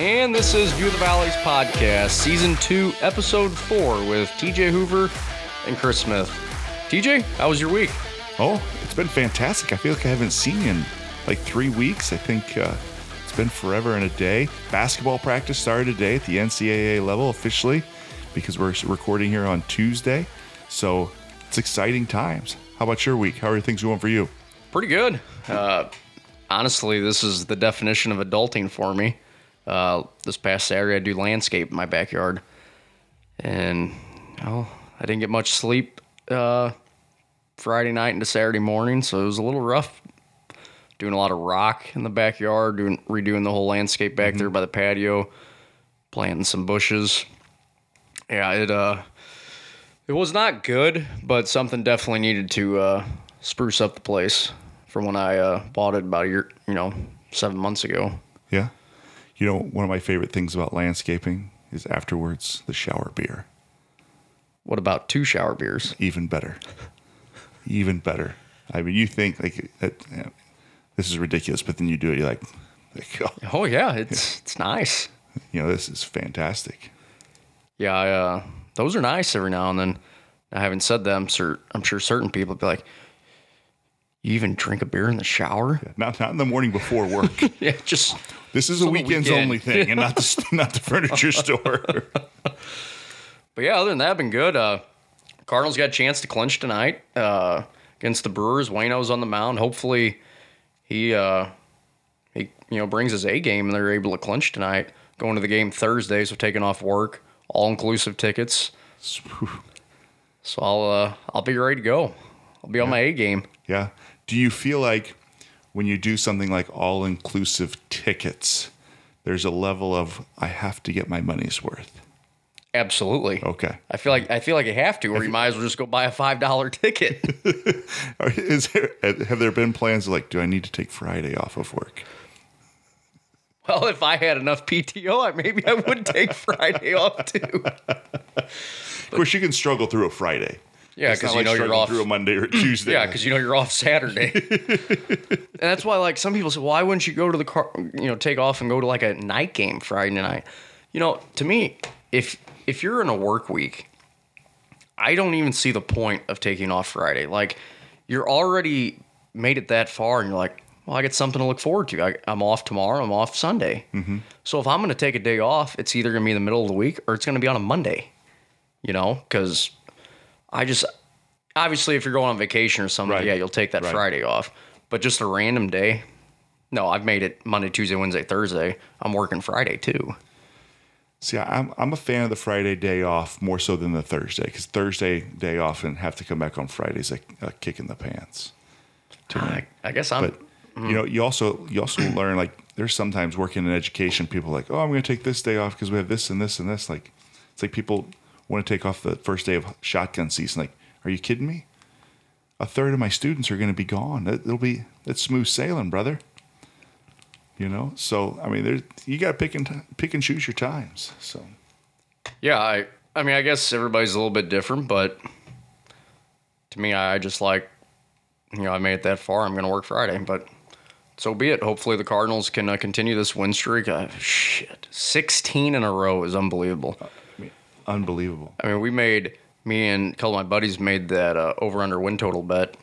and this is View of the Valleys podcast, season two, episode four, with TJ Hoover and Chris Smith. TJ, how was your week? Oh, it's been fantastic. I feel like I haven't seen you in like three weeks. I think uh, it's been forever and a day. Basketball practice started today at the NCAA level officially because we're recording here on Tuesday. So it's exciting times. How about your week? How are things going for you? Pretty good. Uh, honestly, this is the definition of adulting for me. Uh, this past Saturday, I do landscape in my backyard, and oh, I didn't get much sleep uh, Friday night into Saturday morning, so it was a little rough. Doing a lot of rock in the backyard, doing redoing the whole landscape back there by the patio, planting some bushes. Yeah, it uh, it was not good, but something definitely needed to uh, spruce up the place from when I uh, bought it about a year, you know, seven months ago. Yeah. You know, one of my favorite things about landscaping is afterwards the shower beer. What about two shower beers? Even better. Even better. I mean, you think like that, you know, this is ridiculous, but then you do it, you're like, like oh, Oh yeah, it's it's nice. you know, this is fantastic. Yeah, I, uh, those are nice every now and then. Now, having said that, I'm, I'm sure certain people would be like, "You even drink a beer in the shower?" Not not in the morning before work. Yeah, just This is a weekends weekend. only thing, and not the not the furniture store. But yeah, other than that, been good. Uh, Cardinals got a chance to clinch tonight uh, against the Brewers. Waino's on the mound. Hopefully, he uh, he you know brings his A game and they're able to clinch tonight. Going to the game Thursday, so taking off work, all inclusive tickets. So I'll uh, I'll be ready to go. I'll be on my A game. yeah. Do you feel like when you do something like all inclusive tickets, there's a level of I have to get my money's worth? Absolutely. Okay. I feel like I feel like you have to, or you might as well just go buy a five dollar ticket. Is there have there been plans like do I need to take Friday off of work? well, if I had enough PTO, I maybe I would take Friday off too. Of course, you can struggle through a Friday. Yeah, because you like know you're off. through a Monday or Tuesday. Yeah, because you know you're off Saturday. and that's why, like, some people say, why wouldn't you go to the car, you know, take off and go to like a night game Friday night? You know, to me, if if you're in a work week, I don't even see the point of taking off Friday. Like, you're already made it that far, and you're like, well, I get something to look forward to. I, I'm off tomorrow. I'm off Sunday. Mm-hmm. So if I'm going to take a day off, it's either going to be in the middle of the week or it's going to be on a Monday. You know, because I just obviously if you're going on vacation or something, Right. yeah, you'll take that Right. Friday off. But just a random day, no, I've made it Monday, Tuesday, Wednesday, Thursday. I'm working Friday too. See, I'm I'm a fan of the Friday day off more so than the Thursday because Thursday day off and have to come back on Fridays a, a kick in the pants. I, I guess I'm. But you know, you also you also mm-hmm. learn like there's sometimes working in education, people are like, oh, I'm going to take this day off because we have this and this and this. Like, it's like people want to take off the first day of shotgun season. Like, are you kidding me? A third of my students are going to be gone. It, it'll be it's smooth sailing, brother. You know, so I mean, there's you got to pick and pick and choose your times. So yeah, I. I mean, I guess everybody's a little bit different, but to me, I just like, you know, I made it that far. I'm going to work Friday, but so be it. Hopefully, the Cardinals can uh, continue this win streak. Uh, shit, 16 in a row is unbelievable. Unbelievable. I mean, we made me and a couple of my buddies made that uh, over under win total bet,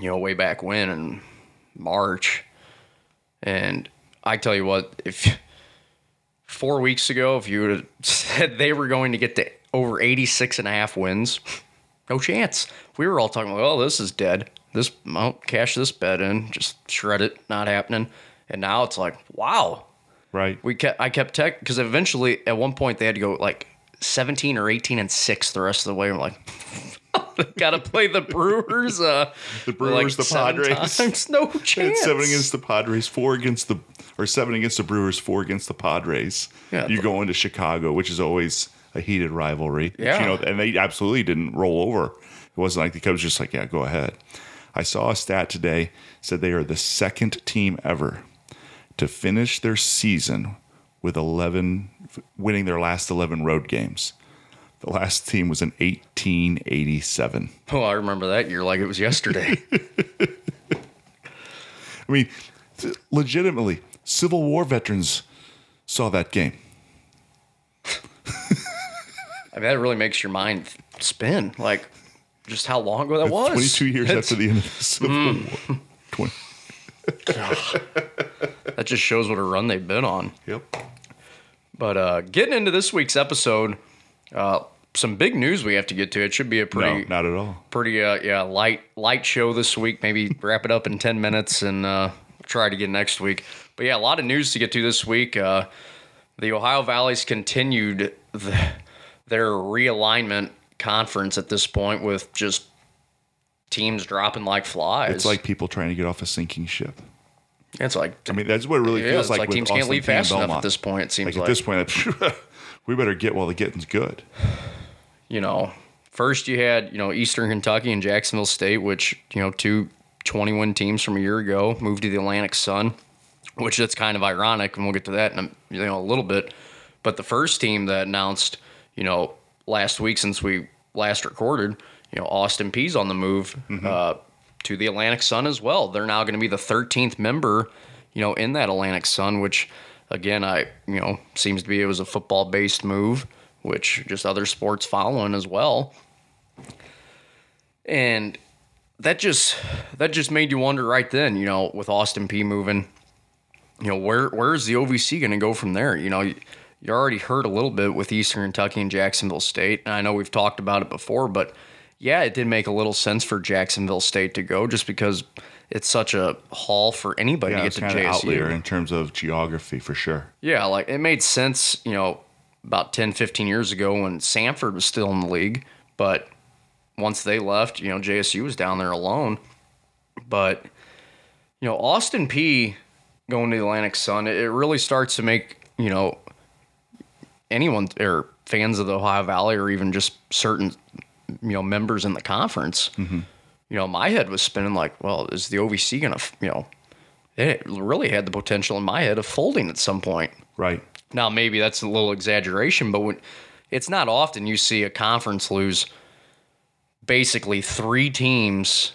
you know, way back when in March. And I tell you what, if four weeks ago, if you would have said they were going to get to over 86 and a half wins, no chance. We were all talking like, oh, this is dead. This, well, cash this bet in, just shred it, not happening. And now it's like, wow, Right. we kept I kept tech because eventually at one point they had to go like 17 or 18 and 6 the rest of the way. I'm like gotta play the Brewers uh The Brewers, the Padres. times. No It's chance. seven against the Padres, four against the or seven against the Brewers, four against the Padres. Yeah. you go into Chicago, which is always a heated rivalry. Yeah. you know, and they absolutely didn't roll over. It wasn't like the Cubs just like, yeah, go ahead. I saw a stat today said they are the second team ever to finish their season with 11 winning their last 11 road games. The last team was in 1887. Oh, I remember that year like it was yesterday. I mean, legitimately, Civil War veterans saw that game. I mean, that really makes your mind spin. Like, just how long ago that was. 22 years That's- after the end of the Civil mm. War. 20. That just shows what a run they've been on. Yep. But uh, getting into this week's episode, uh, some big news we have to get to. It should be a No, pretty, not at all. pretty, uh, yeah, light, light show this week. Maybe wrap it up in ten minutes and uh, try to get next week. But yeah, a lot of news to get to this week. Uh, the Ohio Valley's continued the, their realignment conference at this point with just teams dropping like flies. It's like people trying to get off a sinking ship. It's like I mean, that's what it really yeah, feels it's like. like, teams can't leave fast enough at this point. It seems Like, like, at this point, we better get while the getting's good. you know, first you had, you know, Eastern Kentucky and Jacksonville State, which, you know, two 20 win teams from a year ago moved to the Atlantic Sun, which that's kind of ironic, and we'll get to that in a, you know, a little bit. But the first team that announced, you know, last week since we last recorded, you know, Austin Peay's on the move uh, to the Atlantic Sun as well. They're now going to be the 13th member, you know, in that Atlantic Sun, which again, I, you know, seems to be it was a football based move, which just other sports following as well. And that just that just made you wonder right then, you know, with Austin Peay moving, you know, where where's the OVC going to go from there? You know, you, you already heard a little bit with Eastern Kentucky and Jacksonville State, and I know we've talked about it before, but yeah, it did make a little sense for Jacksonville State to go just because it's such a haul for anybody Yeah, to get to kind of JSU. outlier in terms of geography for sure. Yeah, like it made sense, you know, about 10, 15 years ago when Samford was still in the league. But once they left, you know, JSU was down there alone. But, you know, Austin Peay going to the Atlantic Sun, it it really starts to make, you know, anyone or fans of the Ohio Valley or even just certain, you know, members in the conference, mm-hmm. you know, my head was spinning like, well, is the OVC going to, you know, it really had the potential in my head of folding at some point. Right. Now, maybe that's a little exaggeration, but when, it's not often you see a conference lose basically three teams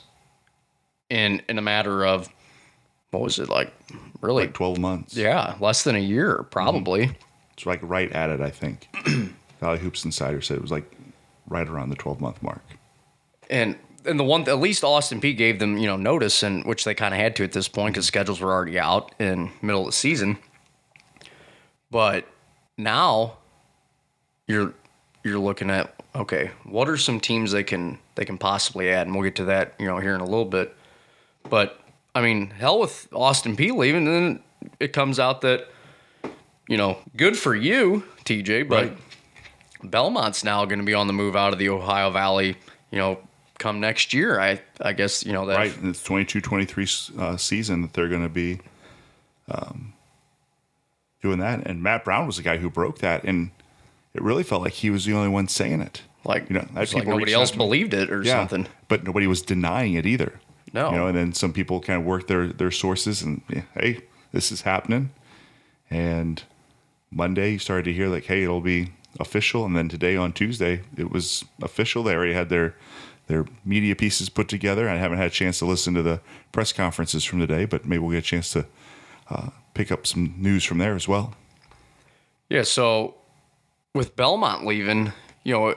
in in a matter of what was it like? Really? Like 12 months. yeah, less than a year, probably. Mm-hmm. It's like right at it, I think. Valley Hoops Insider said it was like right around the 12 month mark. And and the one at least Austin Peay gave them you know notice, and which they kind of had to at this point because schedules were already out in middle of the season. But now you're you're looking at okay, what are some teams they can they can possibly add, and we'll get to that you know here in a little bit. But I mean, hell with Austin Peay leaving, and then it comes out that you know good for you, TJ, but Right. Belmont's now going to be on the move out of the Ohio Valley, you know, come next year. I I guess you know that Right. And it's 22 23 uh, season that they're going to be um, doing that. And Matt Brown was the guy who broke that. And it really felt like he was the only one saying it. like you know, like nobody else out to me. believed it or something. But nobody was denying it either. No. You know, and then some people kind of worked their, their sources and, yeah, hey, this is happening. And Monday, you started to hear, like, hey, it'll be official. And then today on Tuesday, it was official. They already had their their media pieces put together. I haven't had a chance to listen to the press conferences from today, but maybe we'll get a chance to uh, pick up some news from there as well. Yeah, so with Belmont leaving, you know,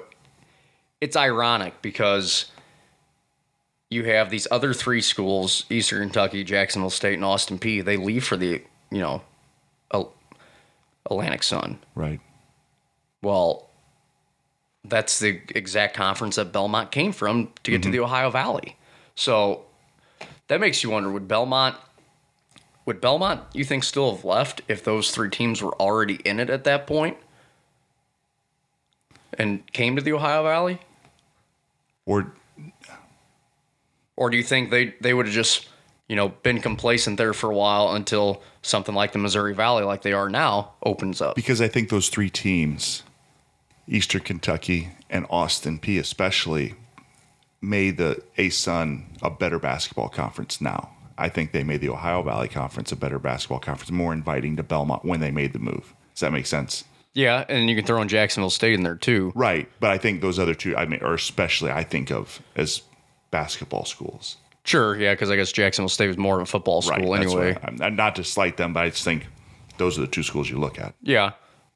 it's ironic because you have these other three schools, Eastern Kentucky, Jacksonville State, and Austin Peay. They leave for the, you know, Atlantic Sun. Right. Well, that's the exact conference that Belmont came from to get to mm-hmm. the Ohio Valley. So that makes you wonder would Belmont would Belmont you think still have left if those three teams were already in it at that point and came to the Ohio Valley? Or Or do you think they they would have just, you know, been complacent there for a while until something like the Missouri Valley like they are now opens up? because I think those three teams, Eastern Kentucky and Austin Peay especially, made the ASUN a better basketball conference now. I think they made the Ohio Valley Conference a better basketball conference, more inviting to Belmont when they made the move. Does that make sense? Yeah, and you can throw in Jacksonville State in there too. Right. But I think those other two, I mean, or especially I think of as basketball schools. Sure, yeah, because I guess Jacksonville State was more of a football school That's anyway. what I'm- I'm not to slight them, but I just think those are the two schools you look at. Yeah.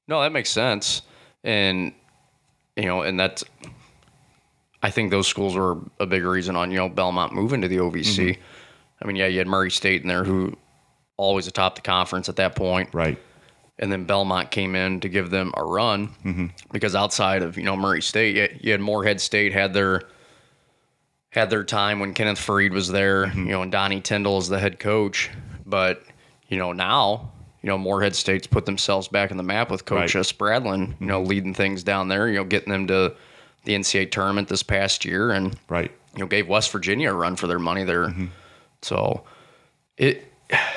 No, that makes sense. And you know, and that's I think those schools were a big reason on, you know, Belmont moving to the OVC. Mm-hmm. I mean, yeah, you had Murray State in there who always atop the conference at that point. Right. And then Belmont came in to give them a run mm-hmm. because outside of, you know, Murray State, you, you had Morehead State had their had their time when Kenneth Faried was there, mm-hmm. you know, and Donnie Tyndall is the head coach. But, you know, now, you know, Morehead State's put themselves back in the map with Coach Right. uh, Spradlin, you know, leading things down there, you know, getting them to the NCAA tournament this past year and, Right. you know, gave West Virginia a run for their money there. So it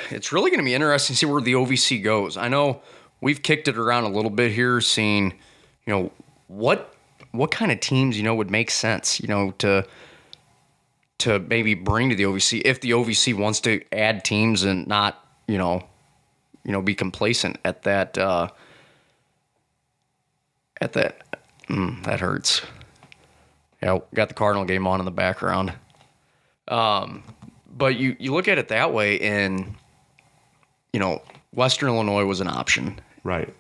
it's really going to be interesting to see where the OVC goes. I know we've kicked it around a little bit here, seeing, you know, what what kind of teams you know would make sense, you know, to to maybe bring to the OVC if the OVC wants to add teams and not, you know, you know, be complacent at that uh at that mm, that hurts. Yeah, got the Cardinal game on in the background. Um, but you you look at it that way, and you know, Western Illinois was an option. Right.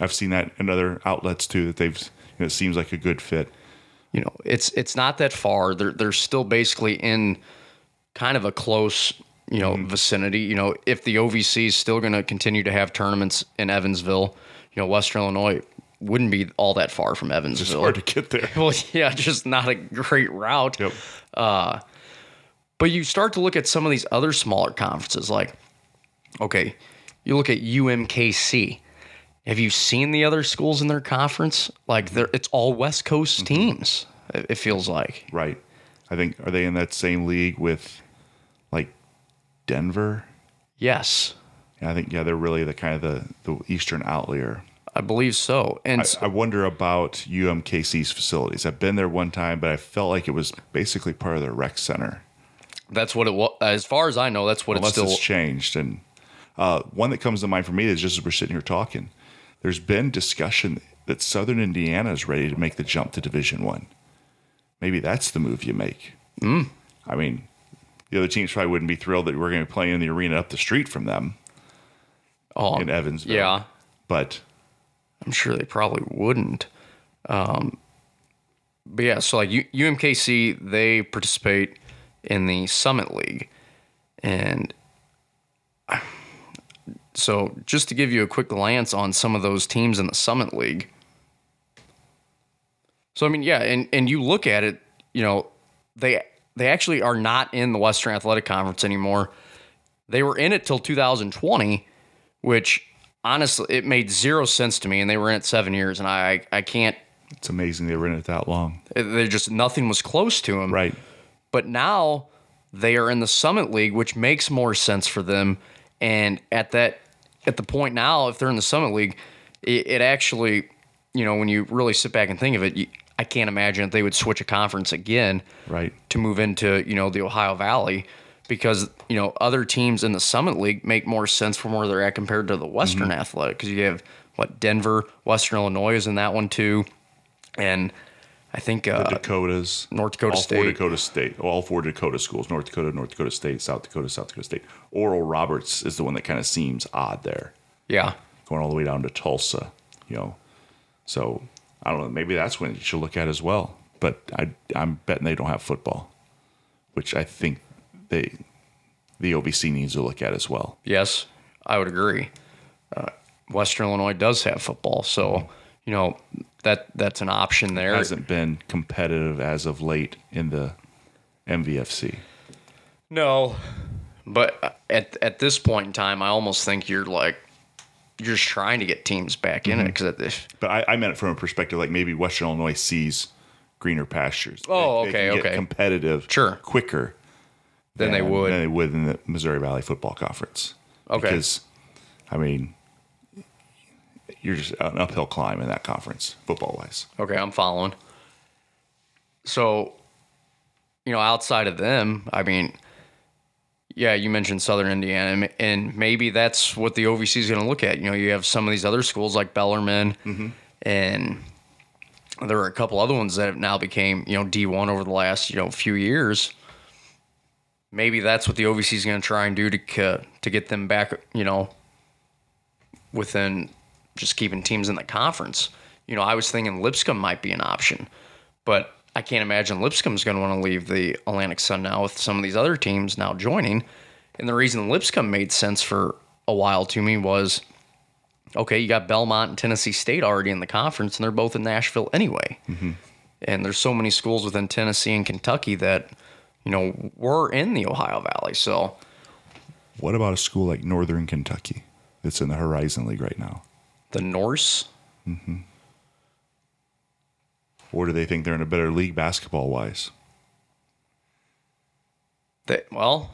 I've seen that in other outlets too that they've you know, it seems like a good fit. You know, it's it's not that far. They're they're still basically in kind of a close you know mm-hmm. vicinity. You know, if the OVC is still going to continue to have tournaments in Evansville, you know, Western Illinois wouldn't be all that far from It's Evansville. hard to get there. well, yeah, just not a great route. Yep. Uh, but you start to look at some of these other smaller conferences, like, okay, you look at UMKC. Have you seen the other schools in their conference? Like, they're, it's all West Coast mm-hmm. teams. It, feels like. Right. I think are they in that same league with Denver? Yes, Yeah, I think yeah, they're really the kind of the, the eastern outlier. I believe so. And I wonder about UMKC's facilities. I've been there one time, but I felt like it was basically part of their rec center. that's what it was. As far as I know, that's what Unless it's still. it's changed. And uh, one that comes to mind for me is just as we're sitting here talking, there's been discussion that Southern Indiana is ready to make the jump to Division One. Maybe that's the move you make. Mm. I mean, the other teams probably wouldn't be thrilled that we're going to be playing in the arena up the street from them oh, in Evansville. yeah, But I'm sure they probably wouldn't. Um, but yeah, so like U- UMKC, they participate in the Summit League, and so just to give you a quick glance on some of those teams in the Summit League. So I mean, yeah, and and you look at it, you know, they they actually are not in the Western Athletic Conference anymore. They were in it till 2020, which honestly it made zero sense to me, and they were in it seven years, and I I can't. it's amazing they were in it that long. They just nothing was close to them. Right. But now they are in the Summit League, which makes more sense for them. And at that, at the point now, if they're in the Summit League, it, it actually, you know, when you really sit back and think of it, you, I can't imagine that they would switch a conference again Right. to move into, you know, the Ohio Valley because, you know, other teams in the Summit League make more sense from where they're at compared to the Western Athletic because you have what Denver, Western Illinois is in that one too, and I think uh, Dakotas, North Dakota all State. four Dakota State, all four Dakota schools: North Dakota, North Dakota State, South Dakota, South Dakota State. Oral Roberts is the one that kind of seems odd there, yeah, going all the way down to Tulsa. You know, so I don't know. Maybe that's when you should look at as well. But I, I'm betting they don't have football, which I think they, the OVC needs to look at as well. Yes, I would agree. Uh, Western Illinois does have football, so you know that that's an option there. Hasn't been competitive as of late in the MVFC. No, but at at this point in time, I almost think you're like you're just trying to get teams back in it mm-hmm. because if But I, I meant it from a perspective like maybe Western Illinois sees greener pastures. Oh, They- okay, they okay. competitive, Sure. quicker they than- would. than they would in the Missouri Valley Football Conference. Okay. because I mean, you're just an uphill climb in that conference football wise. Okay, I'm following. So, you know, outside of them, I mean, yeah, you mentioned Southern Indiana, and- and maybe that's what the OVC is going to look at. You know, you have some of these other schools like Bellarmine, mm-hmm. and there are a couple other ones that have now became you know D1 over the last you know few years. Maybe that's what the OVC is going to try and do to to get them back, you know, within just keeping teams in the conference. You know, I was thinking Lipscomb might be an option, but I can't imagine Lipscomb's going to want to leave the Atlantic Sun now with some of these other teams now joining. And the reason Lipscomb made sense for a while to me was okay, you got Belmont and Tennessee State already in the conference, and they're both in Nashville anyway. Mm-hmm. And there's so many schools within Tennessee and Kentucky that, you know, were in the Ohio Valley. So, What about a school like Northern Kentucky that's in the Horizon League right now? the Norse, mm-hmm. Or do they think they're in a better league basketball wise? They, well,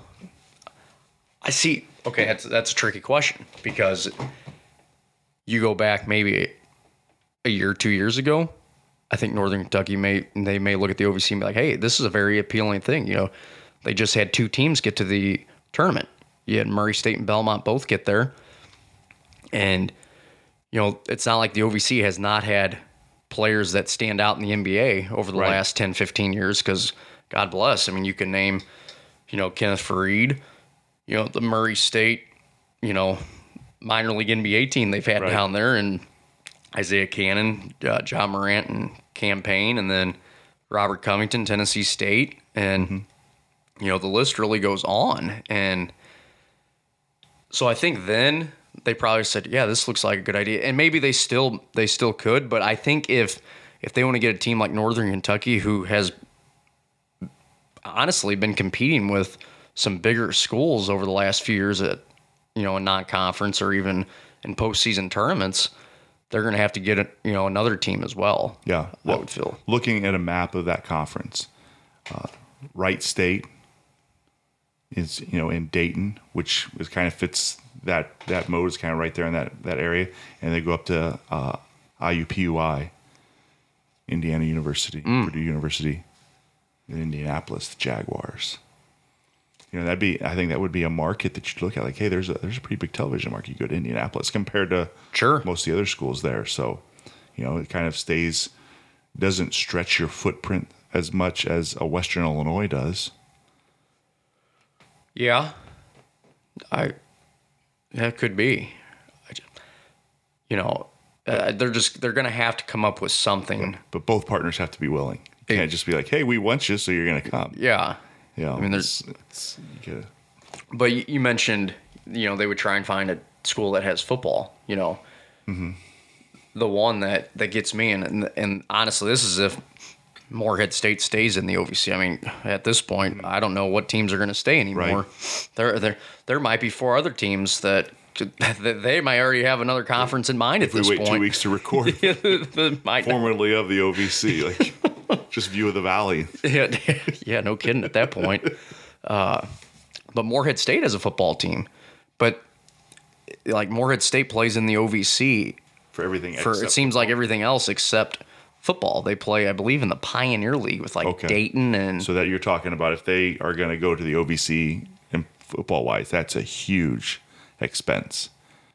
I see. Okay, that's that's a tricky question because you go back maybe a year, two years ago. I think Northern Kentucky may they may look at the OVC and be like, "Hey, this is a very appealing thing." You know, they just had two teams get to the tournament. You had Murray State and Belmont both get there, and you know it's not like the OVC has not had players that stand out in the NBA over the Right. last 10, 15 years. Because God bless, I mean, you can name you know, Kenneth Faried, you know, the Murray State, you know, minor league NBA team they've had Right. down there, and Isaiah Canaan, uh, John Morant, and Cam Payne, and then Robert Covington, Tennessee State, and you know, the list really goes on. And so I think then they probably said, "Yeah, this looks like a good idea," and maybe they still they still could, but I think if if they want to get a team like Northern Kentucky who has honestly been competing with some bigger schools over the last few years at you know a non-conference or even in postseason tournaments, they're going to have to get a, you know another team as well. Yeah. I would feel. Looking at a map of that conference, uh, Wright State is you know in Dayton, which is kind of fits that that mode is kind of right there in that that area, and they go up to uh, IUPUI, Indiana University, Purdue University, in Indianapolis, the Jaguars. You know that'd be I think that would be a market that you'd look at like hey there's a there's a pretty big television market you go to Indianapolis compared to Sure. most of the other schools there so you know it kind of stays doesn't stretch your footprint as much as a Western Illinois does. Yeah, I that could be. I ju- you know, uh, they're just they're going to have to come up with something. But both partners have to be willing. You can't just be like, "Hey, we want you, so you're going to come." Yeah, Yeah, I mean, there's- it's, it's, you But you, mentioned, you know, they would try and find a school that has football. You know, the one that that gets me, and, and and honestly, this is if Morehead State stays in the OVC. I mean, at this point, I don't know what teams are going to stay anymore. Right. There, there, there might be four other teams that. They might already have another conference in mind at if we wait point. two weeks to record, formerly of the OVC, like just view of the valley. yeah, yeah, no kidding at that point. Uh, but Morehead State has a football team, but like Morehead State plays in the OVC For everything, for it seems like everything else except football. They play, I believe, in the Pioneer League with like Okay. Dayton and So that you're talking about if they are going to go to the OVC and football wise, that's a huge expense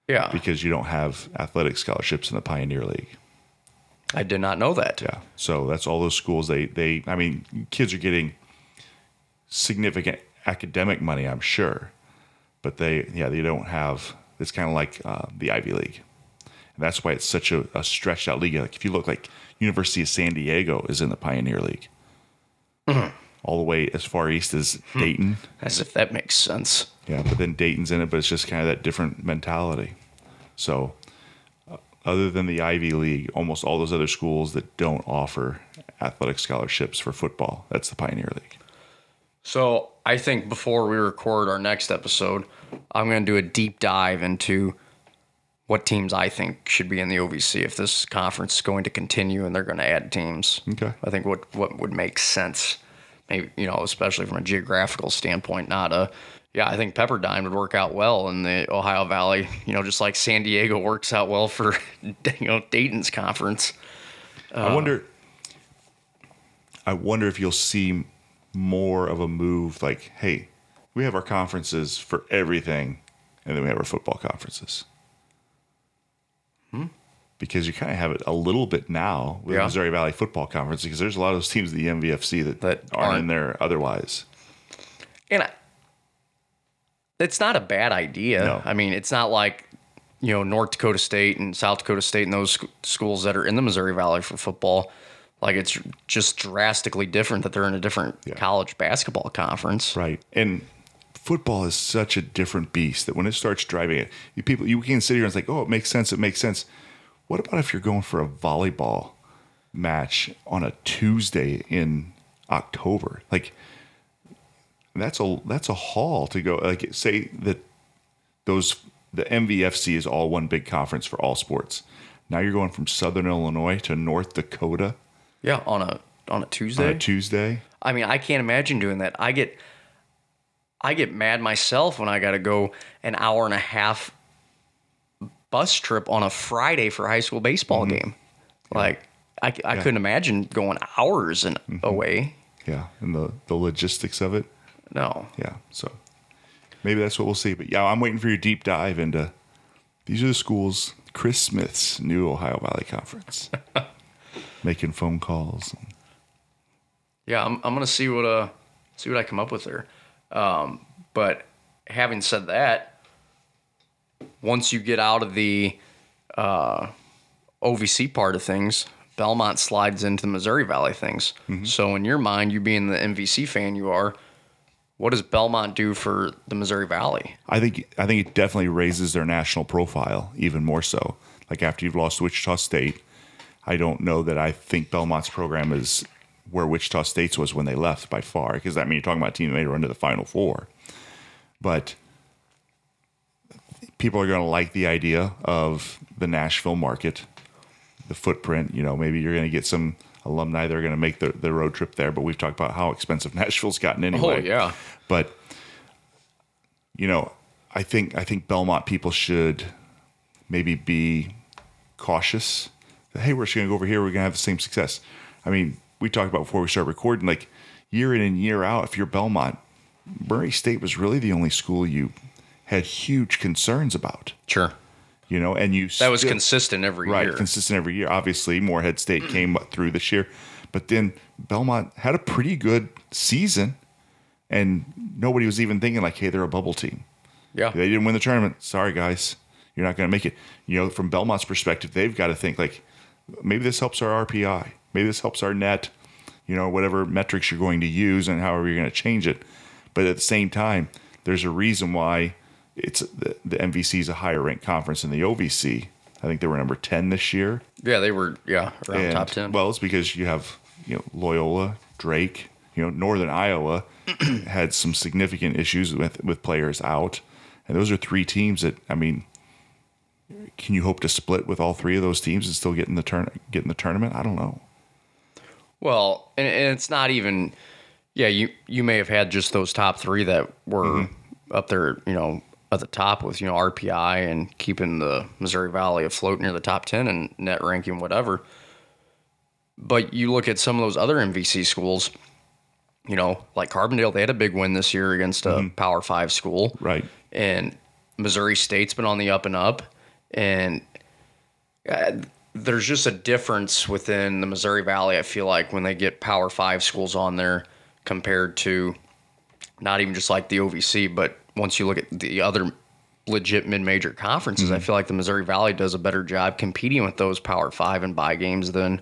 yeah. because you don't have athletic scholarships in the Pioneer League. I did not know that. Yeah. So that's all those schools. They they I mean, kids are getting significant academic money, I'm sure, but they yeah they don't have. It's kind of like uh, the Ivy League, and that's why it's such a, a stretched out league. Like if you look like University of San Diego is in the Pioneer League, all the way as far east as Dayton. As if that makes sense. Yeah, but then Dayton's in it, but it's just kind of that different mentality. So, uh, other than the Ivy League, almost all those other schools that don't offer athletic scholarships for football, that's the Pioneer League. So I think before we record our next episode, I'm going to do a deep dive into what teams I think should be in the OVC if this conference is going to continue and they're going to add teams. Okay. I think what what would make sense, maybe you know, especially from a geographical standpoint, not a. Yeah, I think Pepperdine would work out well in the Ohio Valley. You know, just like San Diego works out well for you know Dayton's conference. I uh, wonder. I wonder if you'll see more of a move like, hey, we have our conferences for everything, and then we have our football conferences. Hmm? Because you kind of have it a little bit now with Yeah. the Missouri Valley Football Conference, because there's a lot of those teams in the MVFC that, That aren't, aren't. in there otherwise. And I, it's not a bad idea. No. I mean, it's not like you know North Dakota State and South Dakota State and those sc- schools that are in the Missouri Valley for football. Like it's just drastically different that they're in a different college basketball conference. Right. And football is such a different beast that when it starts driving it, you people you can sit here and it's like, oh, it makes sense, it makes sense. What about if you're going for a volleyball match on a Tuesday in October? Like that's a that's a haul to go. Like say that those the MVFC is all one big conference for all sports. Now you're going from Southern Illinois to North Dakota Yeah, on a on a Tuesday. on a Tuesday. I mean, I can't imagine doing that. I get I get mad myself when I got to go an hour and a half bus trip on a Friday for a high school baseball game. Like I, I couldn't imagine going hours and away. Yeah, and the the logistics of it. No. Yeah, so maybe that's what we'll see. But yeah, I'm waiting for your deep dive into these are the schools. Chris Smith's new Ohio Valley Conference, making phone calls. Yeah, I'm, I'm gonna see what uh see what I come up with there. Um, but having said that, once you get out of the uh, OVC part of things, Belmont slides into the Missouri Valley things. So in your mind, you being the MVC fan you are, what does Belmont do for the Missouri Valley? I think I think it definitely raises their national profile even more so. Like after you've lost Wichita State, I don't know that I think Belmont's program is where Wichita State's was when they left by far. Because I mean, you're talking about a team that made a run to the Final Four, but people are going to like the idea of the Nashville market, the footprint. You know, maybe you're going to get some alumni that are going to make the, the road trip there. But we've talked about how expensive Nashville's gotten oh, anyway. Oh yeah, But you know, I think I think Belmont people should maybe be cautious. That, hey, we're just gonna go over here. We're gonna have the same success. I mean, we talked about before we start recording, like year in and year out. If you're Belmont, Murray State was really the only school you had huge concerns about. sure. You know, and you That was still- consistent every right, year. consistent every year. Obviously, Morehead State mm. came through this year, but then Belmont had a pretty good season, and nobody was even thinking like, "Hey, they're a bubble team." yeah, They didn't win the tournament. Sorry, guys, you're not going to make it. You know, from Belmont's perspective, they've got to think like, maybe this helps our RPI, maybe this helps our net. You know, whatever metrics you're going to use and however you're going to change it. But at the same time, there's a reason why it's the, the MVC is a higher ranked conference than the OVC. I think they were number ten this year. yeah. They were yeah around And, top ten. Well, it's because you have you know Loyola, Drake, you know Northern Iowa had some significant issues with with players out, and those are three teams that I mean, can you hope to split with all three of those teams and still get in the turn get in the tournament? I don't know. Well, and, and it's not even. Yeah, you you may have had just those top three that were Mm-hmm. up there, you know, at the top with you know RPI and keeping the Missouri Valley afloat near the top ten and net ranking, whatever. But you look at some of those other MVC schools, you know, like Carbondale, they had a big win this year against a Mm-hmm. Power Five school, Right. and Missouri State's been on the up and up, and uh, there's just a difference within the Missouri Valley. I feel like when they get Power Five schools on there compared to not even just like the OVC, but once you look at the other legit mid-major conferences, I mm-hmm. feel like the Missouri Valley does a better job competing with those Power Five and buy games than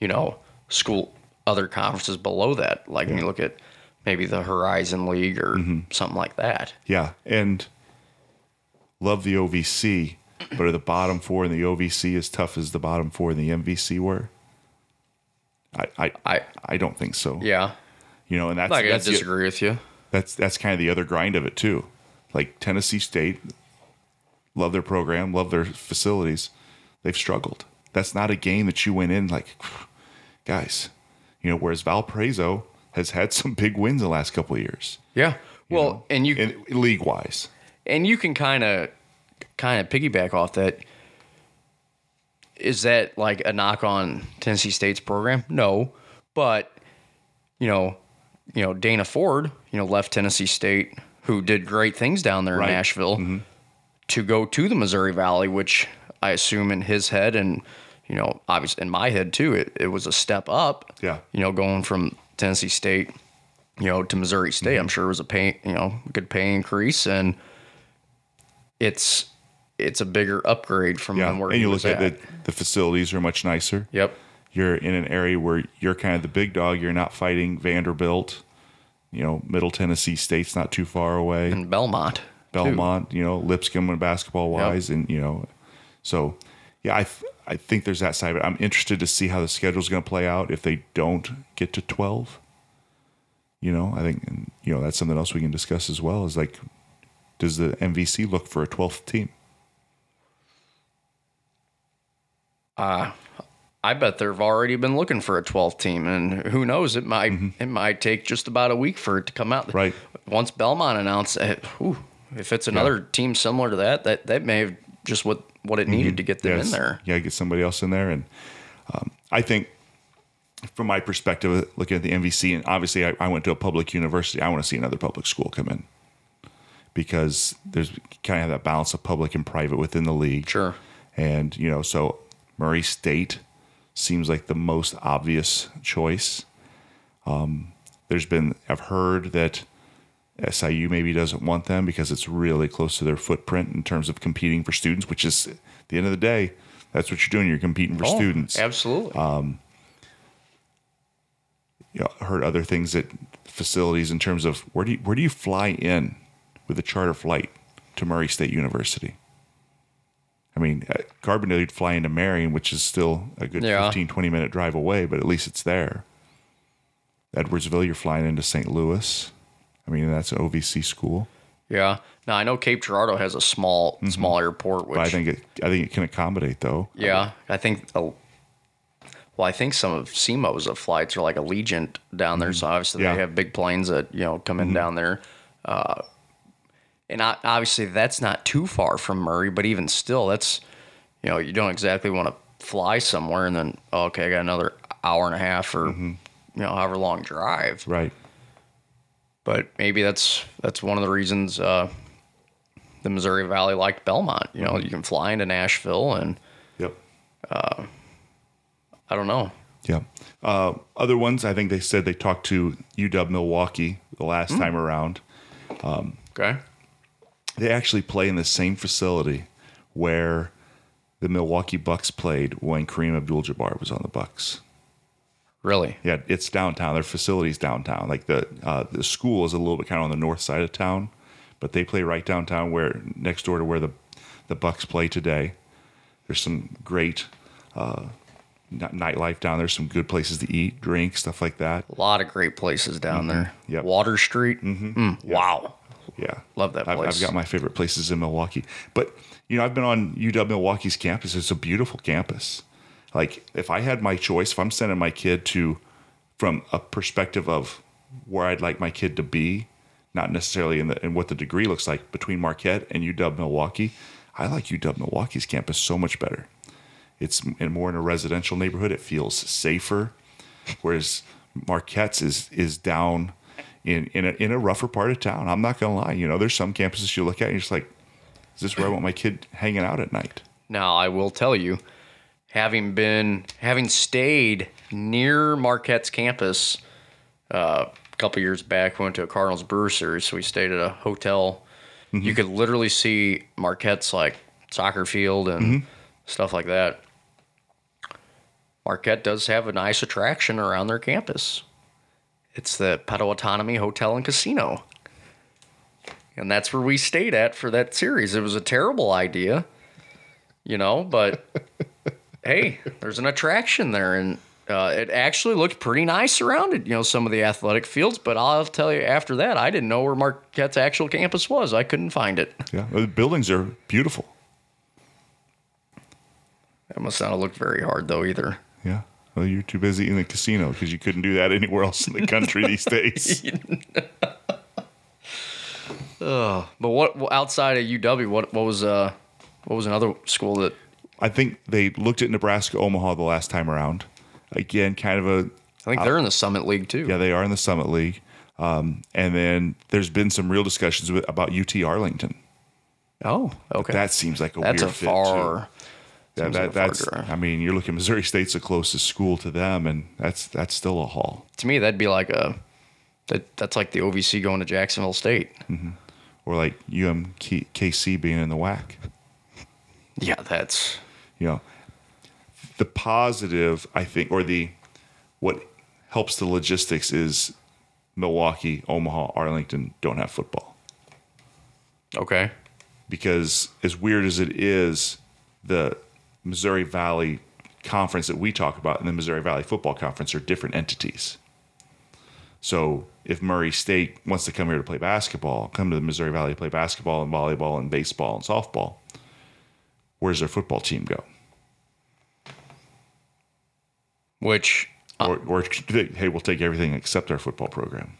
you know school other conferences below that. Like when you look at maybe the Horizon League or mm-hmm. something like that. Yeah, and love the OVC, but are the bottom four in the OVC as tough as the bottom four in the MVC were? I I I I don't think so. yeah. You know, and that's Like I that's the- disagree with you. that's that's kind of the other grind of it too. Like Tennessee State, love their program, love their facilities. They've struggled. That's not a game that you went in like, guys. You know, whereas Valparaiso has had some big wins the last couple of years, Yeah. Well, and you in league wise. and you can kind of kind of piggyback off that. Is that like a knock on Tennessee State's program? No, but you know, you know Dana Ford, you know, left Tennessee State, who did great things down there Right. in Nashville, mm-hmm. to go to the Missouri Valley, which I assume in his head and you know, obviously in my head too, it, it was a step up. Yeah. You know, going from Tennessee State, you know, to Missouri State, mm-hmm. I'm sure it was a pay, you know, good pay increase, and it's it's a bigger upgrade from Yeah, where and you look at, the the facilities are much nicer. Yep. You're in an area where you're kind of the big dog. You're not fighting Vanderbilt. You know, Middle Tennessee State's not too far away. And Belmont. too. Belmont, you know, Lipscomb and basketball wise, and you know, so yeah, I th- I think there's that side of it. I'm interested to see how the schedule's going to play out if they don't get to 12. You know, I think and, you know that's something else we can discuss as well. Is like, does the MVC look for a 12th team? I bet they've already been looking for a 12th team, and who knows? It might it might take just about a week for it to come out. Mm-hmm. Right. Once Belmont announced, it, whew, if it's another team similar to that, that that may have just what what it needed to get them in there. Yeah, get somebody else in there. And um, I think, from my perspective, looking at the MVC, and obviously I, I went to a public university, I want to see another public school come in because there's kind of that balance of public and private within the league. Sure. And, you know, so Murray State seems like the most obvious choice. Um, there's been, I've heard that SIU maybe doesn't want them because it's really close to their footprint in terms of competing for students, which is at the end of the day, that's what you're doing. You're competing for Oh, students. Absolutely. You know, heard other things that facilities in terms of where do you, where do you fly in with a charter flight to Murray State University? I mean, uh, at Carbondale, you'd fly into Marion, which is still a good Yeah. 15, 20 minute drive away, but at least it's there. Edwardsville, you're flying into St. Louis. I mean, that's an OVC school, yeah. Now I know Cape Girardeau has a small mm-hmm. small airport, which but I think it, I think it can accommodate though. yeah, I think. A, well, I think some of SEMO's of flights are like Allegiant down there, mm-hmm. so obviously Yeah. they have big planes that you know come in mm-hmm. down there. Uh, and obviously that's not too far from Murray, but even still, that's you know you don't exactly want to fly somewhere and then oh, okay, I got another hour and a half or you know however long drive. Right. But maybe that's that's one of the reasons uh, the Missouri Valley liked Belmont. You know, you can fly into Nashville, and Yep. I don't know. Yeah. Uh, other ones, I think they said they talked to UW Milwaukee the last Hmm. time around. Okay. They actually play in the same facility where the Milwaukee Bucks played when Kareem Abdul-Jabbar was on the Bucks. Really? Yeah, it's downtown. Their facility's downtown. Like the uh, the school is a little bit kind of on the north side of town, but they play right downtown, where next door to where the the Bucks play today. There's some great uh, nightlife down there. Some good places to eat, drink, stuff like that. A lot of great places down there. Yeah. Water Street. Mm-hmm. Wow. Yeah, Love that I've. I've got my favorite places in Milwaukee, but you know I've been on UW Milwaukee's campus. It's a beautiful campus. Like if I had my choice, if I'm sending my kid to, from a perspective of where I'd like my kid to be, not necessarily in the in what the degree looks like between Marquette and UW Milwaukee, I like UW Milwaukee's campus so much better. It's in more in a residential neighborhood. It feels safer, whereas Marquette's is is down in in a, in a rougher part of town. I'm not gonna lie. You know, there's some campuses you look at and you're just like, is this where I want my kid hanging out at night? Now I will tell you, having been having stayed near Marquette's campus uh, a couple years back, we went to a Cardinals Brewer series, so we stayed at a hotel. You could literally see Marquette's like soccer field and stuff like that. Marquette does have a nice attraction around their campus. It's the Potawatomi Hotel and Casino. And that's where we stayed at for that series. It was a terrible idea, you know, but hey, there's an attraction there. And uh, it actually looked pretty nice around it, you know, some of the athletic fields. But I'll tell you, after that, I didn't know where Marquette's actual campus was. I couldn't find it. Yeah, the buildings are beautiful. That must not have looked very hard, though, either. Yeah. Well, you're too busy in the casino because you couldn't do that anywhere else in the country these days. But what outside of UW, what what was uh what was another school that I think they looked at Nebraska Omaha the last time around. Again, kind of a I think they're in the Summit League too. yeah, they are in the Summit League. Um, and then there's been some real discussions with, about UT Arlington. Oh, okay. That seems like a That's weird a far. Yeah, that, like that's. I mean, you're looking. Missouri State's the closest school to them, and that's that's still a haul. To me, that'd be like a. That that's like the OVC going to Jacksonville State. Mm-hmm. Or like UMKC being in the WAC. Yeah, that's You know, the positive, I think, or the what helps the logistics is Milwaukee, Omaha, Arlington don't have football. okay. because as weird as it is, the Missouri Valley Conference that we talk about and the Missouri Valley Football Conference are different entities. So if Murray State wants to come here to play basketball, come to the Missouri Valley to play basketball and volleyball and baseball and softball, where's their football team go? Which uh, Or, or hey, we'll take everything except our football program.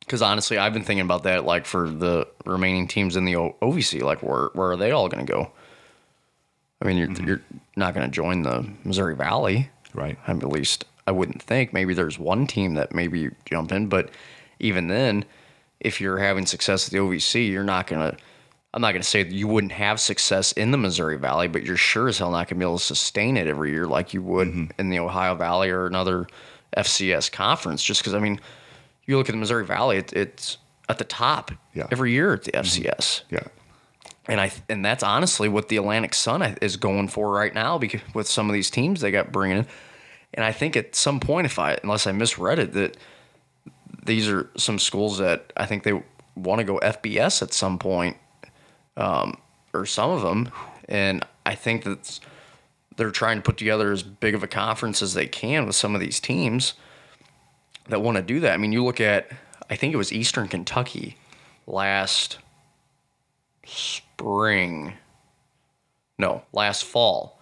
Because honestly, I've been thinking about that. Like for the remaining teams in the O- OVC, like where where are they all going to go? I mean, you're mm-hmm. you're not going to join the Missouri Valley, Right. I mean, at least I wouldn't think. Maybe there's one team that maybe you jump in, but even then, if you're having success at the OVC, you're not going to. I'm not going to say that you wouldn't have success in the Missouri Valley, but you're sure as hell not going to be able to sustain it every year like you would mm-hmm. in the Ohio Valley or another FCS conference. Just because, I mean, you look at the Missouri Valley, it, it's at the top Yeah. every year at the mm-hmm. FCS Yeah. And I and that's honestly what the Atlantic Sun is going for right now because with some of these teams they got bringing in, and I think at some point, if I unless I misread it, that these are some schools that I think they want to go FBS at some point, um, or some of them, and I think that they're trying to put together as big of a conference as they can with some of these teams that want to do that. I mean, you look at I think it was Eastern Kentucky last spring. No, last fall.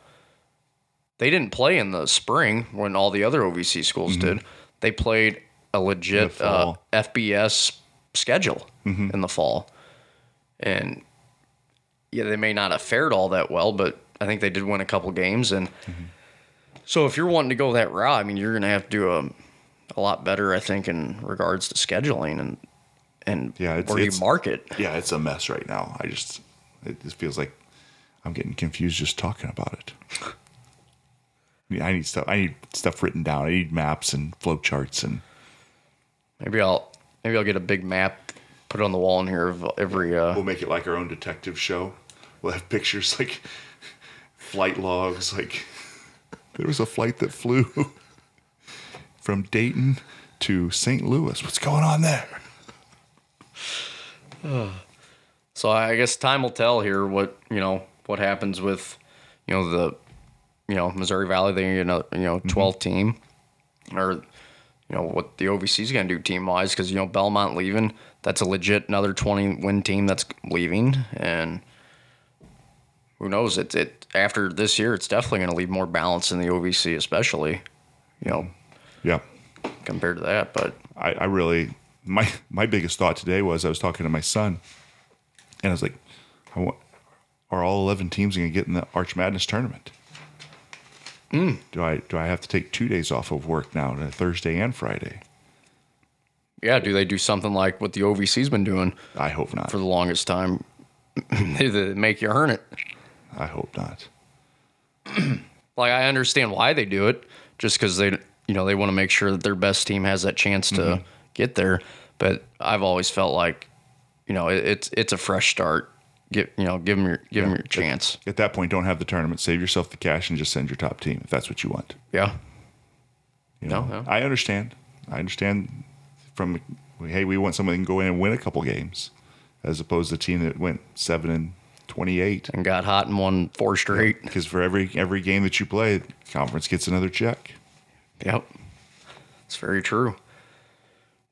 They didn't play in the spring when all the other OVC schools did. They played a legit Mm-hmm. Uh. FBS schedule Mm-hmm. in the fall. And yeah, they may not have fared all that well, but I think they did win a couple games. And Mm-hmm. so if you're wanting to go that route, I mean, you're going to have to do a, a lot better, I think, in regards to scheduling and and Yeah, it's- where you market. Yeah, it's a mess right now. I just, it just feels like I'm getting confused just talking about it. I, mean, I need stuff. I need stuff written down. I need maps and flow charts and Maybe I'll maybe I'll get a big map, put it on the wall in here of every. Uh, we'll make it like our own detective show. We'll have pictures like flight logs. Like there was a flight that flew from Dayton to St. Louis. What's going on there? so I guess time will tell here what you know what happens with you know the you know Missouri Valley. They you know you know 12 team or you know what the OVC is going to do team wise because you know Belmont leaving. That's a legit another 20 win team that's leaving and. Who knows? It it after this year, it's definitely going to leave more balance in the OVC, especially, you know, Yeah. compared to that. But I, I really my my biggest thought today was I was talking to my son, and I was like, "Are all eleven teams going to get in the Arch Madness tournament? Mm. Do I do I have to take two days off of work now, Thursday and Friday? yeah, do they do something like what the OVC's been doing? I hope not. for the longest time. they make you earn it. I hope not. Like I understand why they do it, just because they you know they want to make sure that their best team has that chance to mm-hmm. get there. But I've always felt like, you know, it, it's it's a fresh start. Give you know, give them your give them your chance. At that point, don't have the tournament. Save yourself the cash and just send your top team if that's what you want. Yeah, You No, know, no. I understand. I understand. From hey, we want somebody to go in and win a couple games, as opposed to a team that went seven and twenty-eight. and got hot and won four straight. Because for every every game that you play, conference gets another check. Yep. It's very true.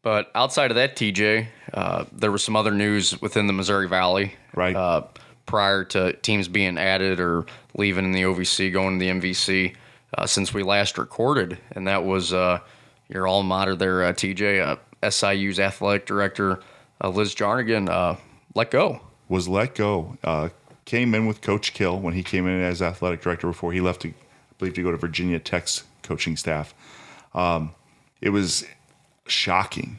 But outside of that, TJ, uh, there was some other news within the Missouri Valley. Right. Uh, prior to teams being added or leaving in the OVC, going to the MVC, uh, since we last recorded. And that was uh, your alma mater there, uh, TJ, uh, SIU's athletic director, uh, Liz Jurinko, uh, let go. Was let go. Uh, came in with Coach Kill when he came in as athletic director before he left to, I believe, to go to Virginia Tech's coaching staff. Um, it was shocking.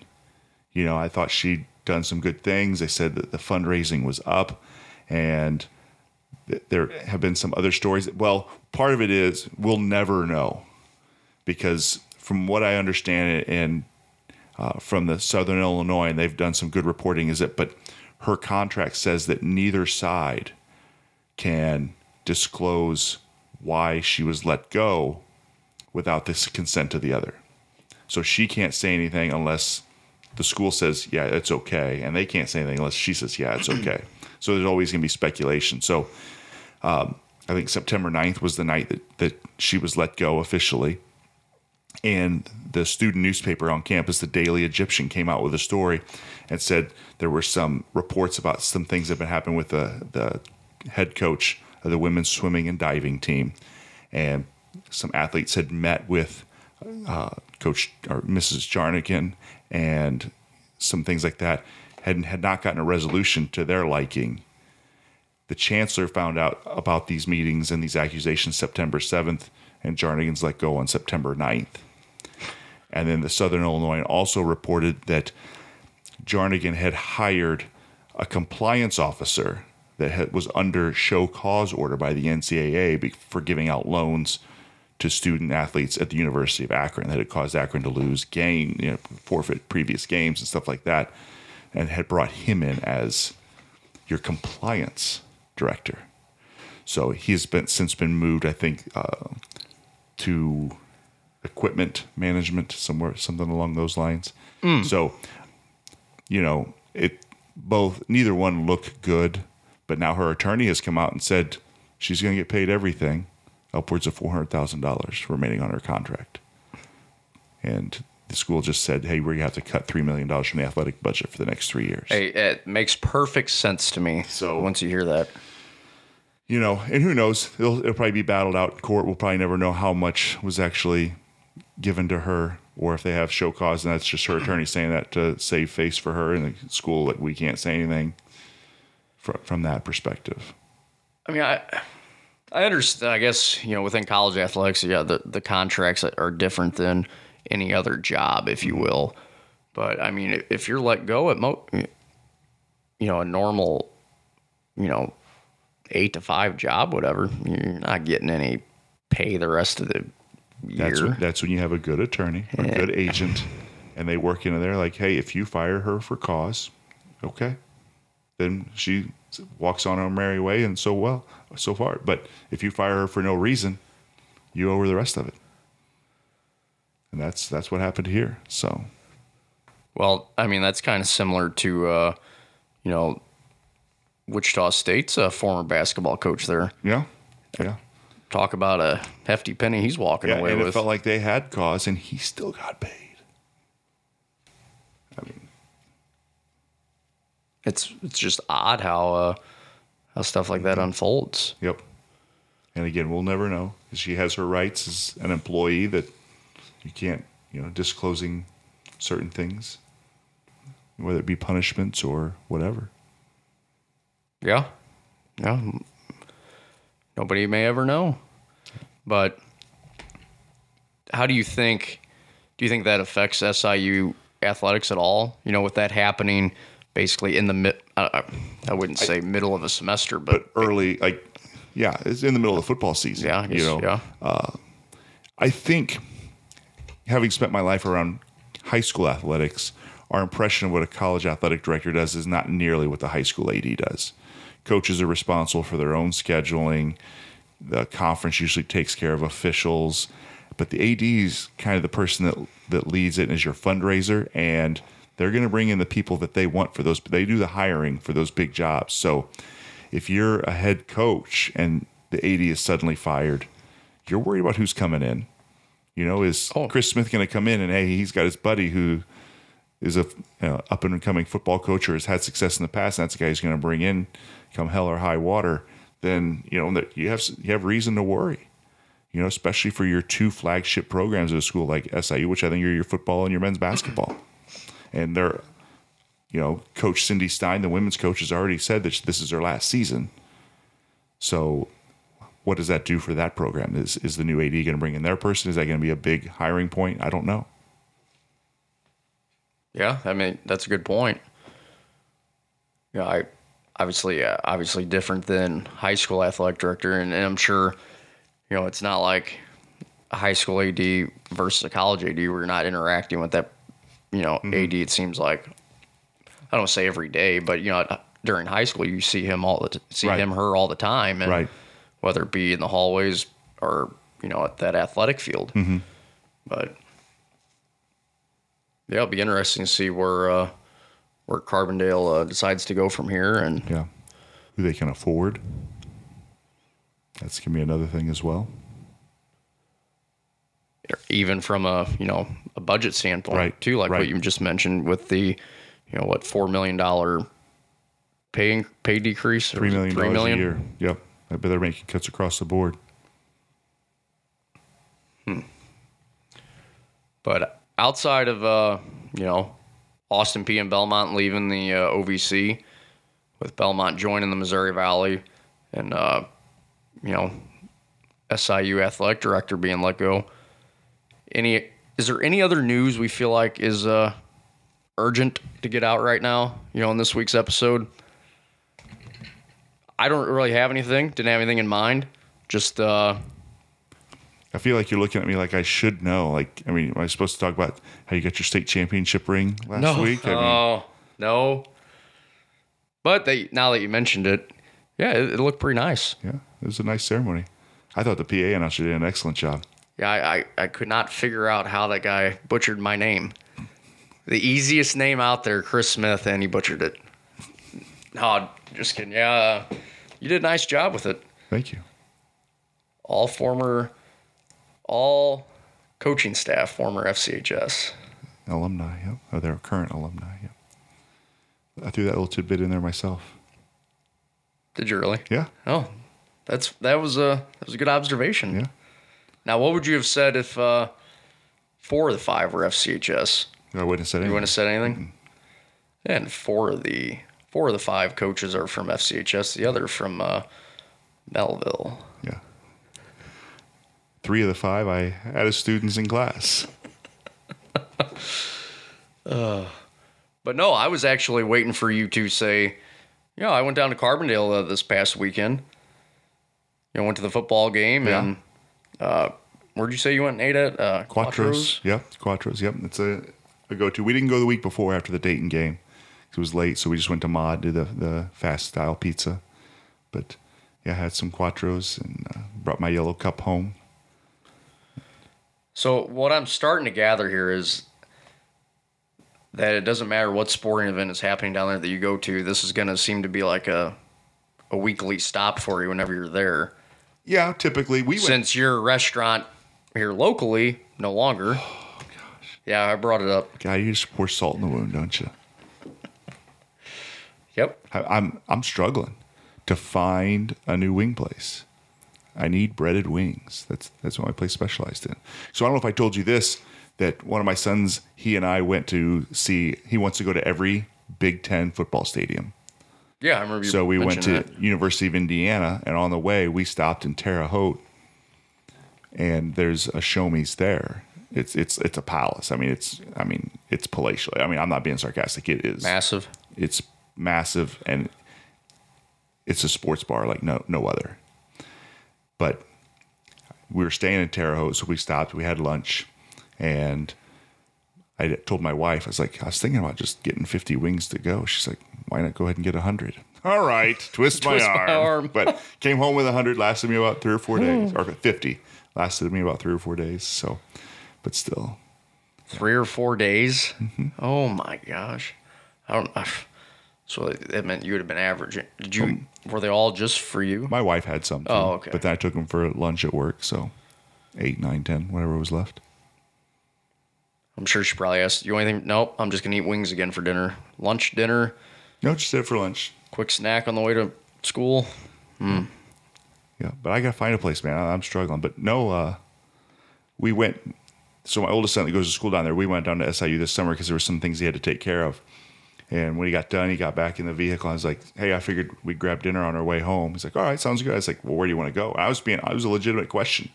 You know, I thought she'd done some good things. They said that the fundraising was up, and th- there have been some other stories. Well, part of it is we'll never know because, from what I understand, and uh, from the Southern Illinois, and they've done some good reporting. Is that, but her contract says that neither side can disclose why she was let go without the consent of the other. So she can't say anything unless the school says, yeah, it's okay. And they can't say anything unless she says, yeah, it's okay. so there's always going to be speculation. So um, I think September 9th was the night that, that she was let go officially. And the student newspaper on campus, the Daily Egyptian, came out with a story and said there were some reports about some things that had been happening with the, the head coach of the women's swimming and diving team. And some athletes had met with uh, Coach or Mrs. Jurinko and some things like that had had not gotten a resolution to their liking. The chancellor found out about these meetings and these accusations September 7th, and Jurinko's let go on September 9th. And then the Southern Illinois also reported that Jurinko had hired a compliance officer that had, was under show cause order by the NCAA for giving out loans to student athletes at the University of Akron that had caused Akron to lose game, you know, forfeit previous games and stuff like that, and had brought him in as your compliance director. So he's been since been moved, I think, uh, to equipment management somewhere, something along those lines. Mm. So, you know, it both neither one look good, but now her attorney has come out and said she's going to get paid everything upwards of $400,000 remaining on her contract. And the school just said, hey, we're going to have to cut $3 million from the athletic budget for the next three years. Hey, it makes perfect sense to me. So once you hear that, you know, and who knows? It'll, it'll probably be battled out in court. We'll probably never know how much was actually given to her or if they have show cause and that's just her attorney saying that to save face for her in the school that we can't say anything from, from that perspective. I mean, I I understand. I guess you know within college athletics, yeah, the the contracts are different than any other job, if you mm-hmm. will. But I mean, if you're let go at mo, you know, a normal, you know, eight to five job, whatever, you're not getting any pay the rest of the year. That's when, that's when you have a good attorney or a good agent, and they work into there like, hey, if you fire her for cause, okay, then she walks on her merry way, and so well, so far. But if you fire her for no reason, you owe her the rest of it, and that's that's what happened here. So, well, I mean, that's kind of similar to, uh, you know, Wichita State's a former basketball coach there. Yeah, yeah. Talk about a hefty penny he's walking yeah, away and with. It felt like they had cause, and he still got paid. I mean, it's it's just odd how uh, how stuff like that mm-hmm. unfolds. Yep. And again, we'll never know. She has her rights as an employee that you can't, you know, disclosing certain things, whether it be punishments or whatever. Yeah. Yeah. Nobody may ever know. But how do you think do you think that affects SIU athletics at all? You know, with that happening basically in the mid. Uh, I wouldn't say I, middle of a semester, but, but, early, like yeah, it's in the middle of the football season. Yeah, guess, you know. Yeah. Uh, I think having spent my life around high school athletics, our impression of what a college athletic director does is not nearly what the high school AD does. Coaches are responsible for their own scheduling. The conference usually takes care of officials, but the AD is kind of the person that that leads it and is your fundraiser and they're going to bring in the people that they want for those. They do the hiring for those big jobs. So if you're a head coach and the AD is suddenly fired, you're worried about who's coming in. You know, is oh. Chris Smith going to come in and hey, he's got his buddy who is a you know, up and coming football coach or has had success in the past. And that's the guy he's going to bring in, come hell or high water. Then you know that you have you have reason to worry. You know, especially for your two flagship programs at a school like SIU, which I think are your football and your men's basketball and they're, you know, Coach Cindy Stein, the women's coach, has already said that this is her last season. So, what does that do for that program? Is is the new AD going to bring in their person? Is that going to be a big hiring point? I don't know. Yeah, I mean that's a good point. Yeah, I obviously uh, obviously different than high school athletic director, and, and I'm sure you know it's not like a high school AD versus a college AD you're not interacting with that you know, mm-hmm. AD, it seems like, I don't say every day, but, you know, during high school, you see him all the t- see Right. him her all the time, and Right. whether it be in the hallways or you know at that athletic field. Mm-hmm. But yeah, it'll be interesting to see where uh, where Carbondale uh, decides to go from here, and Yeah. Who they can afford. That's gonna be another thing as well. Even from a you know a budget standpoint Right, too, like right. what you just mentioned with the you know what four million dollar pay pay decrease, Three million three million? a year. Yep. I bet they're making cuts across the board. But outside of uh, you know Austin Peay and Belmont leaving the uh, OVC, with Belmont joining the Missouri Valley, and uh, you know SIU athletic director being let go. Any is there any other news we feel like is uh, urgent to get out right now? You know, in this week's episode. I don't really have anything. Didn't have anything in mind. Just uh, I feel like you're looking at me like I should know. Like, I mean, am I supposed to talk about how you got your state championship ring last week? I mean, oh no. But they now that you mentioned it, yeah, it, it looked pretty nice. yeah, it was a nice ceremony. I thought the PA announcer did an excellent job. Yeah, I, I, I could not figure out how that guy butchered my name. The easiest name out there, Chris Smith, and he butchered it. No, just kidding. Yeah, uh, you did a nice job with it. Thank you. All former, all coaching staff, former FCHS. Alumni, yep. Oh, they're current alumni, yep. I threw that little tidbit in there myself. Did you really? Yeah, Oh, that's that was a that was a good observation. yeah. Now, what would you have said if uh, four of the five were FCHS? I wouldn't have said anything. You wouldn't have said anything. And four of the four of the five coaches are from FCHS. The other from uh, Melville. Yeah. Three of the five I had as students in class. But no, I was actually waiting for you to say, you know, I went down to Carbondale uh, this past weekend. You know, went to the football game Yeah. and uh, where'd you say you went and ate at? Uh, Quatro's. Yep, Quatro's. Yep, it's a, a go to. We didn't go the week before after the Dayton game it was late, so we just went to Mod to the the fast style pizza. But yeah, I had some Quatro's and uh, brought my yellow cup home. So what I'm starting to gather here is that it doesn't matter what sporting event is happening down there that you go to. This is going to seem to be like a a weekly stop for you whenever you're there. Yeah, typically we went. Since your restaurant here locally no longer. Oh gosh. Yeah, I brought it up. God, you just pour salt in the wound, don't you? Yep. I, I'm I'm struggling to find a new wing place. I need breaded wings. That's that's what my place specialized in. So I don't know if I told you this that one of my sons, he and I went to see. He wants to go to every Big Ten football stadium. Yeah, I remember you So we went to that. University of Indiana, and on the way we stopped in Terre Haute, and there's a Show Me's there. It's it's it's a palace. I mean, it's I mean it's palatial. I mean, I'm not being sarcastic. It is massive. it's massive and it's a sports bar like no no other. But we were staying in Terre Haute, so we stopped. We had lunch, and I told my wife, I was like, I was thinking about just getting 50 wings to go. She's like, why not go ahead and get 100? All right, twist, my, Twist my arm. arm. but came home with 100, lasted me about three or four days, or 50, lasted me about three or four days. So, but still, Three or four days. Mm-hmm. Oh my gosh. I don't. I, so that meant you would have been averaging. Did you? were they all just for you? my wife had some. Too, Oh, okay. But then I took them for lunch at work. So, eight, nine, ten, whatever was left. I'm sure she probably asked you anything. Nope. I'm just gonna eat wings again for dinner. Lunch, dinner, No, just did it for lunch. quick snack on the way to school. Yeah, but I gotta find a place, man. I- I'm struggling. But no, uh, we went. So my oldest son that goes to school down there, we went down to SIU this summer because there were some things he had to take care of. And when he got done, he got back in the vehicle. I was like, "Hey, I figured we'd grab dinner on our way home." He's like, "All right, sounds good." I was like, "Well, where do you want to go?" I was being, I was a legitimate question.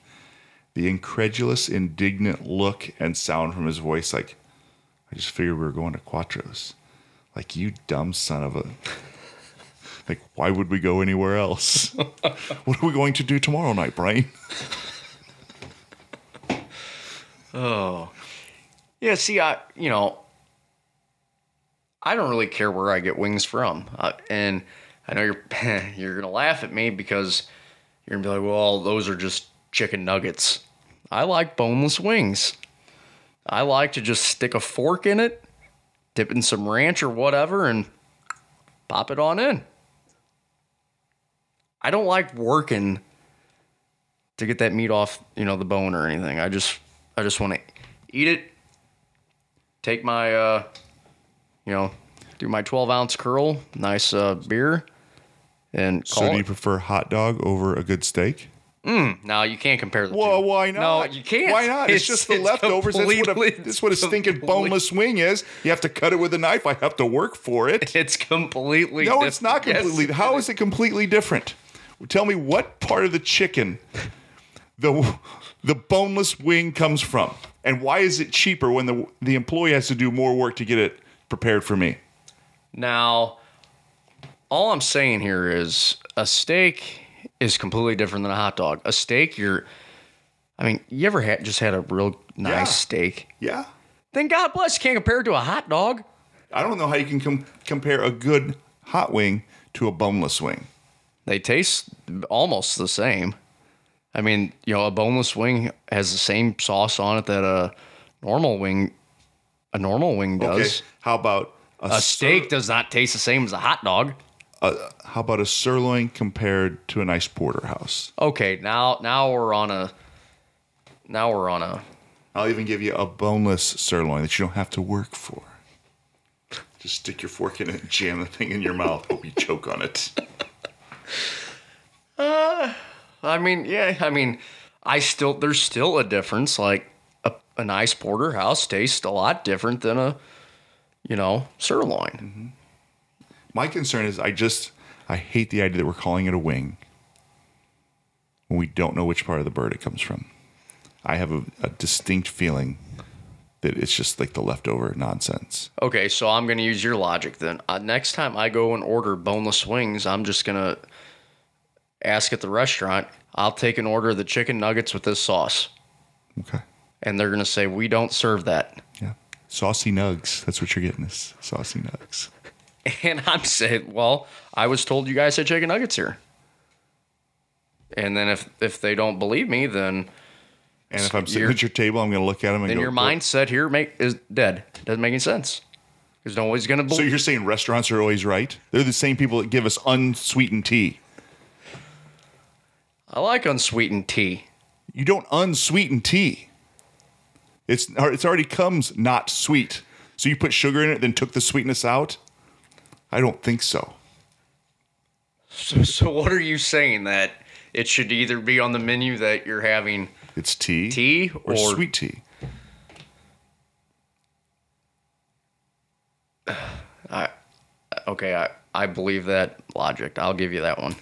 The incredulous, indignant look and sound from his voice, like, I just figured we were going to Quatro's. Like, you dumb son of a. Like, why would we go anywhere else? what are we going to do tomorrow night, Brian? Oh. Yeah. See, I you know, I don't really care where I get wings from, uh, and I know you're you're gonna laugh at me because you're gonna be like, well, those are just chicken nuggets. I like boneless wings. I like to just stick a fork in it, dip in some ranch or whatever, and pop it on in. I don't like working to get that meat off, you know, the bone or anything. I just I just want to eat it, take my uh you know, do my 12 ounce curl, nice uh, beer, and call So do it. you prefer hot dog over a good steak? Mm, no, you can't compare the Well, two. why not? No, you can't. Why not? It's, just the it's leftovers. That's what, a, that's what a stinking boneless wing is. You have to cut it with a knife. I have to work for it. It's completely. No, diff- it's not Yes, completely. How is it completely different? Tell me what part of the chicken the the boneless wing comes from, and why is it cheaper when the the employee has to do more work to get it prepared for me? Now, all I'm saying here is a steak is completely different than a hot dog. A steak, you're. I mean, you ever had just had a real nice Yeah. steak? Yeah, Then God bless, you can't compare it to a hot dog. I don't know how you can com- compare a good hot wing to a boneless wing. They taste almost the same. I mean, you know, a boneless wing has the same sauce on it that a normal wing, a normal wing Okay, does. how about a, A steak does not taste the same as a hot dog. How about a sirloin compared to a nice porterhouse? Okay, now now we're on a now we're on a I'll even give you a boneless sirloin that you don't have to work for. Just stick your fork in it and jam the thing in your mouth. Hope you choke on it. Uh, I mean, yeah, I mean, I still there's still a difference. Like a, a nice porterhouse tastes a lot different than a you know sirloin. Mm-hmm. My concern is I just I hate the idea that we're calling it a wing when we don't know which part of the bird it comes from. I have a, a distinct feeling that it's just like the leftover nonsense. Okay, so I'm gonna use your logic then. Uh, next time I go and order boneless wings, I'm just gonna ask at the restaurant. I'll take an order of the chicken nuggets with this sauce, Okay. and they're gonna say we don't serve that. Yeah. Saucy nugs. That's what you're getting is saucy nugs. And I'm saying, well, I was told you guys had chicken nuggets here. And then if if they don't believe me, then And if I'm sitting at your table, I'm going to look at them and then go, your mindset here make is dead. Doesn't make any sense. Because nobody's gonna So you're saying restaurants are always right? They're the same people that give us unsweetened tea. I like unsweetened tea. You don't unsweeten tea. It's it's already comes not sweet. So you put sugar in it, then took the sweetness out. I don't think so. So, so what are you saying that it should either be on the menu that you're having It's tea, tea or, or, sweet tea. I Okay, I, I believe that logic. I'll give you that one.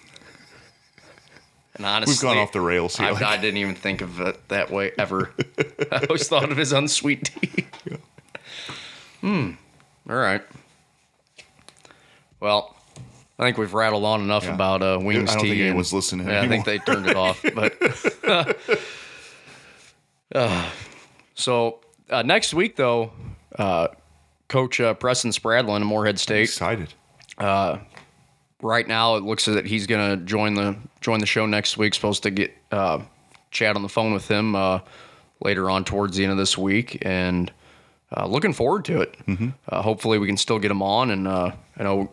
And honestly, We've gone off the rails here. I, like- I didn't even think of it that way ever. I always thought of it as unsweet tea. Hmm. All right. Well, I think we've rattled on enough Yeah. about uh, wings I don't tea. think anyone's listening Yeah, I think they turned it off. But Uh, so uh, next week, though, uh, Coach uh, Preston Spradlin of Morehead State excited. right now it looks as that he's gonna join the join the show next week. Supposed to get uh, chat on the phone with him uh, later on towards the end of this week, and uh, looking forward to it. Uh, hopefully, we can still get him on. And uh, I know,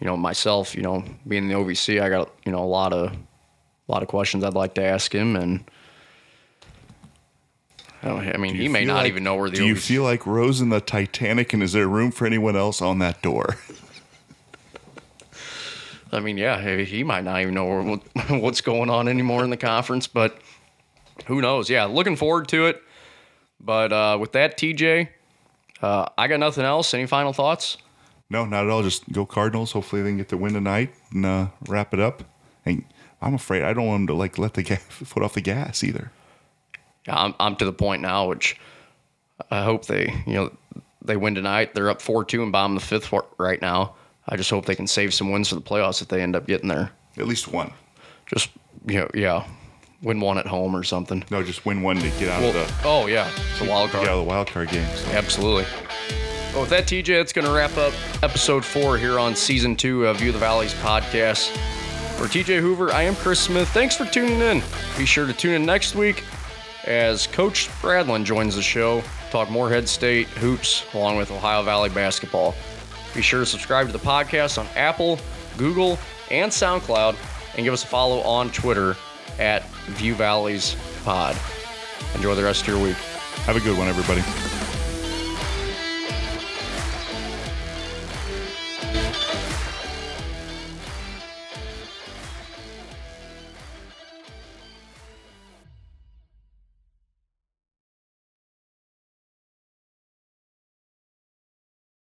you know, myself, you know, being the OVC, I got you know a lot of a lot of questions I'd like to ask him, and I, don't, I mean, he may not like- even know where the Do you OVC feel like Rose in the Titanic, and is there room for anyone else on that door? I mean, yeah, he he might not even know what's going on anymore in the conference, but who knows? Yeah, looking forward to it. But uh, with that, TJ, uh, I got nothing else. Any final thoughts? No, not at all. Just go Cardinals. Hopefully they can get the win tonight and uh, wrap it up. And I'm afraid I don't want them to like let the ga- foot off the gas either. Yeah, I'm I'm to the point now, which I hope they you know they win tonight. They're up four two and of the fifth right now. I just hope they can save some wins for the playoffs if they end up getting there. At least one. Just you know, yeah, win one at home or something. No, just win one to get out Well, of the oh yeah, it's a wild get card. out of the wild card game. So. Absolutely. Well, with that, TJ, it's going to wrap up episode four here on season two of View the Valleys podcast. For TJ Hoover, I am Chris Smith. Thanks for tuning in. Be sure to tune in next week as Coach Spradlin joins the show, talk Morehead State hoops along with Ohio Valley basketball. Be sure to subscribe to the podcast on Apple, Google, and SoundCloud, and give us a follow on Twitter at View Valleys Pod. Enjoy the rest of your week. Have a good one, everybody.